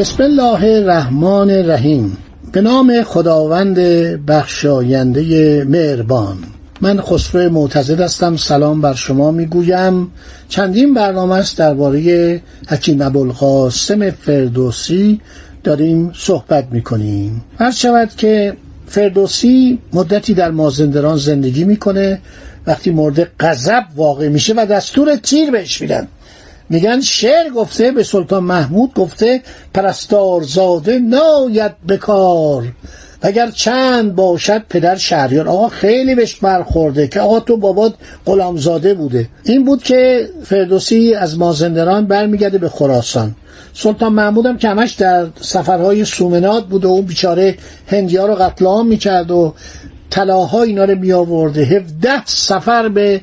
بسم الله الرحمن الرحیم. به نام خداوند بخشاینده مهربان. من خسرو معتزد هستم. سلام بر شما می‌گویم. چندین برنامه است درباره حکیم ابوالقاسم فردوسی داریم صحبت می‌کنیم. هر شود که فردوسی مدتی در مازندران زندگی می‌کنه. وقتی مورد غضب واقع میشه و دستور تیر بهش میدن. میگن شعر گفته به سلطان محمود گفته پرستارزاده ناید بکار اگر چند باشد پدر شهریار آقا خیلی بهش برخورده که آقا تو بابات غلامزاده بوده. این بود که فردوسی از مازندران برمیگرده به خراسان. سلطان محمود هم که همش در سفرهای سومنات بود و اون بیچاره هندیا رو قتل عام می‌کرد و طلاها اینا رو می آورده 17 سفر به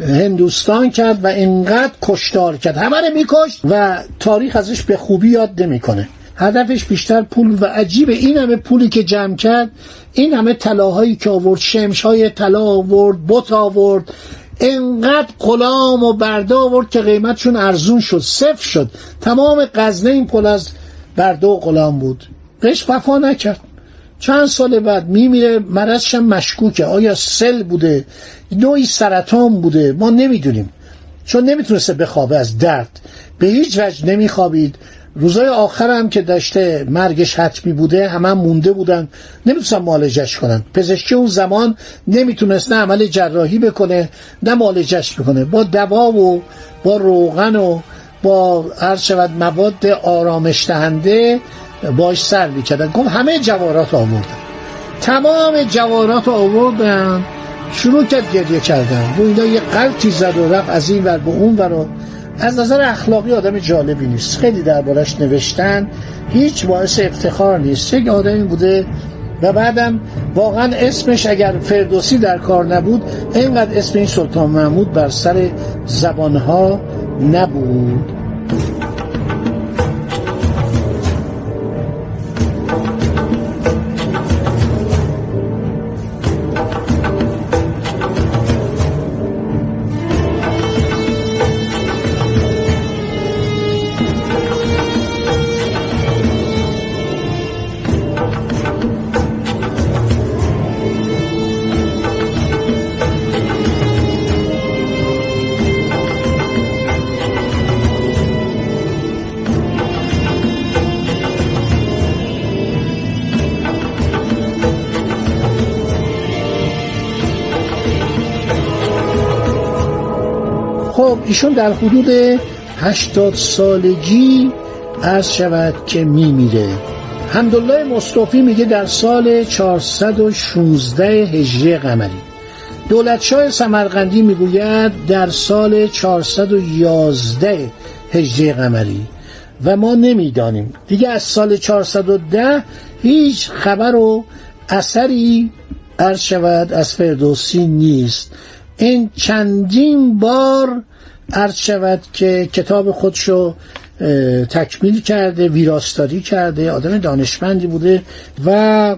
هندوستان کرد و انقدر کشتار کرد. همه رو میکشت و تاریخ ازش به خوبی یاد نمی‌کنه. هدفش بیشتر پول و عجیب این همه پولی که جمع کرد این همه طلاهایی که آورد شمش های طلا آورد بت آورد انقدر غلام و برده آورد که قیمتشون ارزون شد صفر شد. تمام غزنه این پول از برده و غلام بود. بهش وفا نکرد. چند سال بعد میمیره مرضش هم مشکوکه. آیا سل بوده؟ نوعی سرطان بوده. ما نمی‌دونیم. چون نمی‌تونسته بخوابه از درد. به هیچ وجه نمیخوابید. روزای آخر هم که داشته مرگش حتمی بوده همه هم مونده بودن. نمی‌تونستن معالجش کنن. پزشکی اون زمان نمی‌تونست نه عمل جراحی بکنه نه معالجش بکنه. با دوا و با روغن و با هر شود مواد آرامش دهنده باش سر می‌کردن. گفت همه جوارات آوردن. تمام جوارات آوردن. شروع کرد گریه کردن. و اینا یه قلطی زد و رفت از این ور به اون ور از نظر اخلاقی آدم جالبی نیست. خیلی دربارش نوشتن. هیچ باعث افتخار نیست. یک آدمی بوده و بعدم واقعا اسمش اگر فردوسی در کار نبود اینقدر اسم این سلطان محمود بر سر زبانها نبود. خب ایشون در حدود هشتاد سالگی عرض شود که میمیره. حمدالله مصطفی میگه در سال 416 هجری قمری. دولتشاه سمرقندی می‌گوید در سال 411 هجری قمری. و ما نمی‌دانیم. دیگه از سال 410 هیچ خبر و اثری عرض شود از فردوسی نیست. این چندین بار عرض شود که کتاب خودشو تکمیل کرده ویراستاری کرده آدم دانشمندی بوده و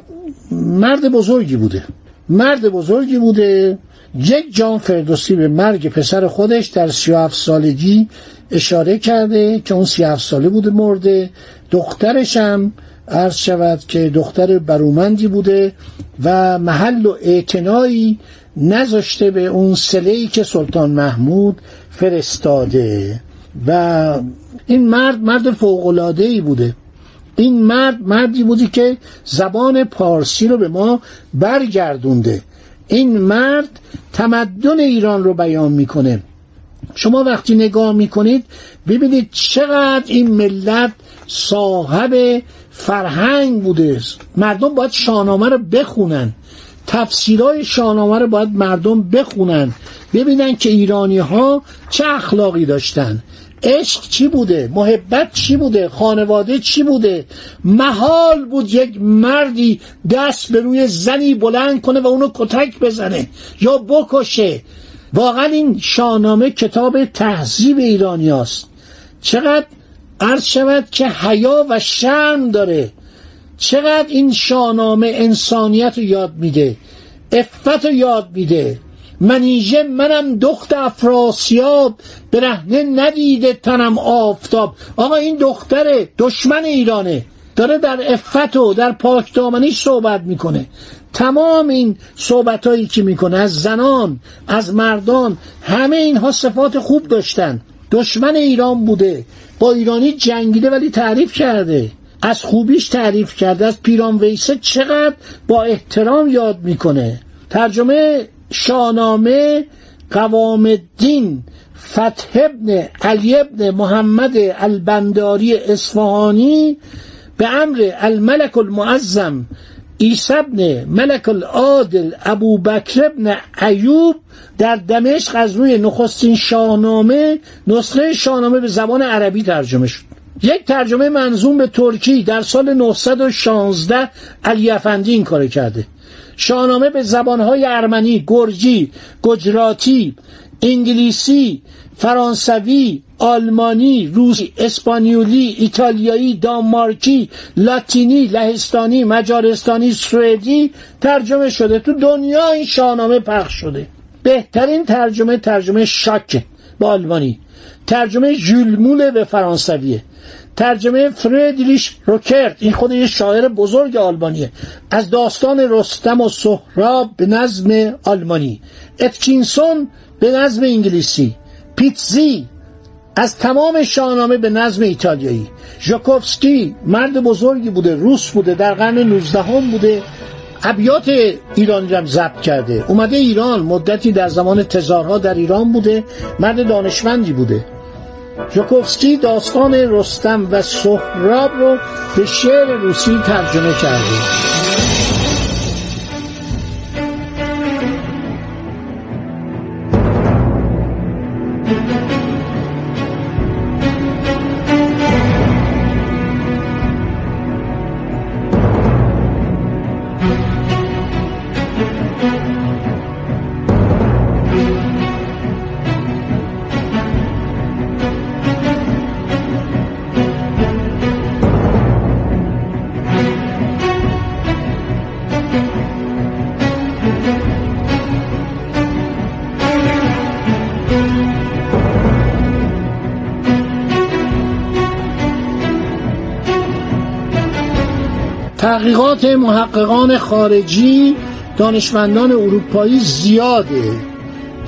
مرد بزرگی بوده. مرد بزرگی بوده. یک جان فردوسی به مرگ پسر خودش در سی سالگی اشاره کرده که اون سی ساله بوده مرده. دخترش هم عرض شود که دختر برومندی بوده و محل و اعتنایی نذاشته به اون سلهی که سلطان محمود فرستاده. و این مرد مرد فوقلادهی بوده. این مرد مردی بودی که زبان پارسی رو به ما برگردونده. این مرد تمدن ایران رو بیان می‌کنه. شما وقتی نگاه می‌کنید ببینید چقدر این ملت صاحب فرهنگ بوده. مردم باید شاهنامه رو بخونن. تفسیرهای شاهنامه رو باید مردم بخونن ببینن که ایرانی ها چه اخلاقی داشتن. عشق چی بوده؟ محبت چی بوده؟ خانواده چی بوده؟ محال بود یک مردی دست به روی زنی بلند کنه و اونو کتک بزنه یا بکشه. واقعا این شاهنامه کتاب تهذیب ایرانی است چقدر عرض شود که حیا و شرم داره. چقدر این شاهنامه انسانیت رو یاد میده افت رو یاد میده. منیژه منم دخت افراسیاب برهنه ندیده تنم آفتاب. آقا این دختر دشمن ایرانه داره در افت و در پاکدامنی صحبت می‌کنه. تمام این صحبت هایی که می‌کنه از زنان از مردان همه اینها صفات خوب داشتن. دشمن ایران بوده با ایرانی جنگیده ولی تعریف کرده. از خوبیش تعریف کرده از پیران ویسه چقدر با احترام یاد می‌کنه. ترجمه شاهنامه قوام الدین فتح ابن علی ابن محمد البنداری اصفهانی به امر الملک المعظم عیسی ابن ملک العادل ابو بکر ابن ایوب در دمشق از روی نخستین شاهنامه نسخه شاهنامه به زبان عربی ترجمه شد. یک ترجمه منظوم به ترکی در سال 916 علی افندی این کار کرده. شاهنامه به زبانهای ارمنی، گرجی، گجراتی، انگلیسی، فرانسوی، آلمانی، روسی، اسپانیولی، ایتالیایی، دانمارکی، لاتینی، لهستانی، مجارستانی، سوئدی ترجمه شده. تو دنیا این شاهنامه پخش شده. بهترین ترجمه ترجمه شاک به آلمانی. ترجمه ژول به فرانسویه. ترجمه فردریش روکرت. این خود یه شاعر بزرگ آلمانیه. از داستان رستم و سهراب به نظم آلمانی. اتکینسون به نظم انگلیسی. پیتزی از تمام شاهنامه به نظم ایتالیایی. ژاکوفسکی مرد بزرگی بوده روس بوده در قرن 19 هم بوده. ابیات ایرانی را ضبط کرده. اومده ایران مدتی در زمان تزارها در ایران بوده مرد دانشمندی بوده. ژوکوفسکی داستان رستم و سهراب رو به شعر روسی ترجمه کرده. تحقیقات محققان خارجی دانشمندان اروپایی زیاده.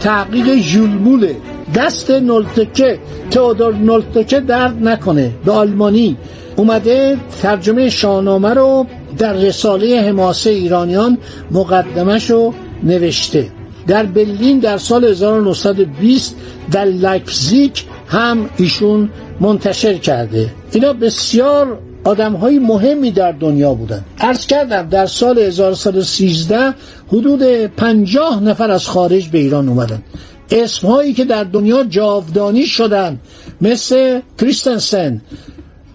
تحقیق ژولموله دست نلتکه تئودور نلتکه درد نکنه. به آلمانی. اومده ترجمه شاهنامه رو در رساله حماسه ایرانیان مقدمش رو نوشته. در برلین در سال 1920 در لایپزیگ هم ایشون منتشر کرده. اینا بسیار آدم های مهمی در دنیا بودن. عرض کردم در سال 1113 حدود پنجاه نفر از خارج به ایران اومدن. اسم هایی که در دنیا جاودانی شدن مثل کریستنسن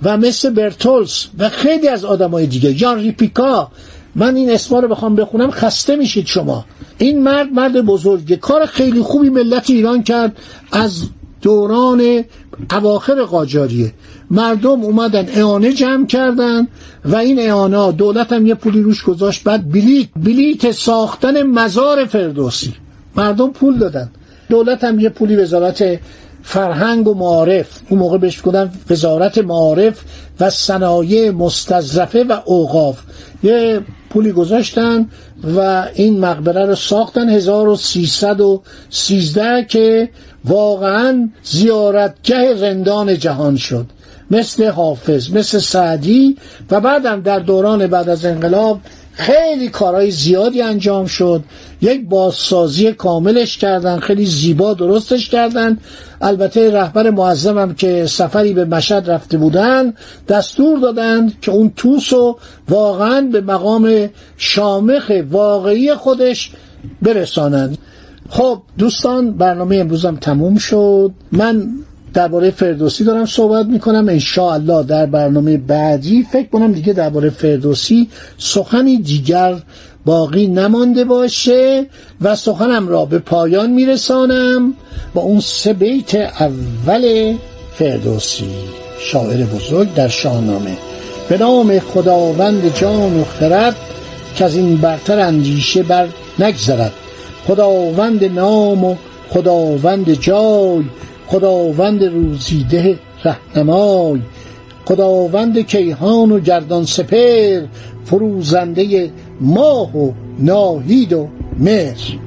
و مثل برتولس و خیلی از آدم های دیگه. جان ریپیکا من این اسما رو بخوام بخونم خسته میشید شما. این مرد مرد بزرگه. کار خیلی خوبی ملت ایران کرد. از دوران اواخر قاجاریه. مردم اومدن اعانه جمع کردن و این اعانه دولت هم یه پولی روش گذاشت بعد بلیت بلیت ساختن مزار فردوسی. مردم پول دادن. دولت هم یه پولی وزارت فرهنگ و معارف. اون موقع بهش بودن وزارت معارف و صنایع مستظرفه و اوقاف. یه پولی گذاشتن و این مقبره رو ساختن 1313 که واقعا زیارتگه زندان جهان شد. مثل حافظ مثل سعدی و بعدم در دوران بعد از انقلاب خیلی کارهای زیادی انجام شد. یک بازسازی کاملش کردن خیلی زیبا درستش کردن. البته رهبر معظمم که سفری به مشهد رفته بودن دستور دادند که اون توس رو واقعا به مقام شامخ واقعی خودش برسانند. خب دوستان برنامه امروزم تموم شد. من درباره فردوسی دارم صحبت می‌کنم. الله در برنامه بعدی فکر کنم دیگه درباره فردوسی سخنی دیگر باقی نمانده باشه و سخنم را به پایان میرسانم با اون سه بیت اول فردوسی. شاعر بزرگ در شاهنامه. به نام خداوند جان و خرد که از این برتر اندیشه بر نگذرد. خداوند نام و خداوند جای خداوند روزیده رهنمای خداوند کیهان و گردان سپر فروزنده ماه و ناهید و مهر.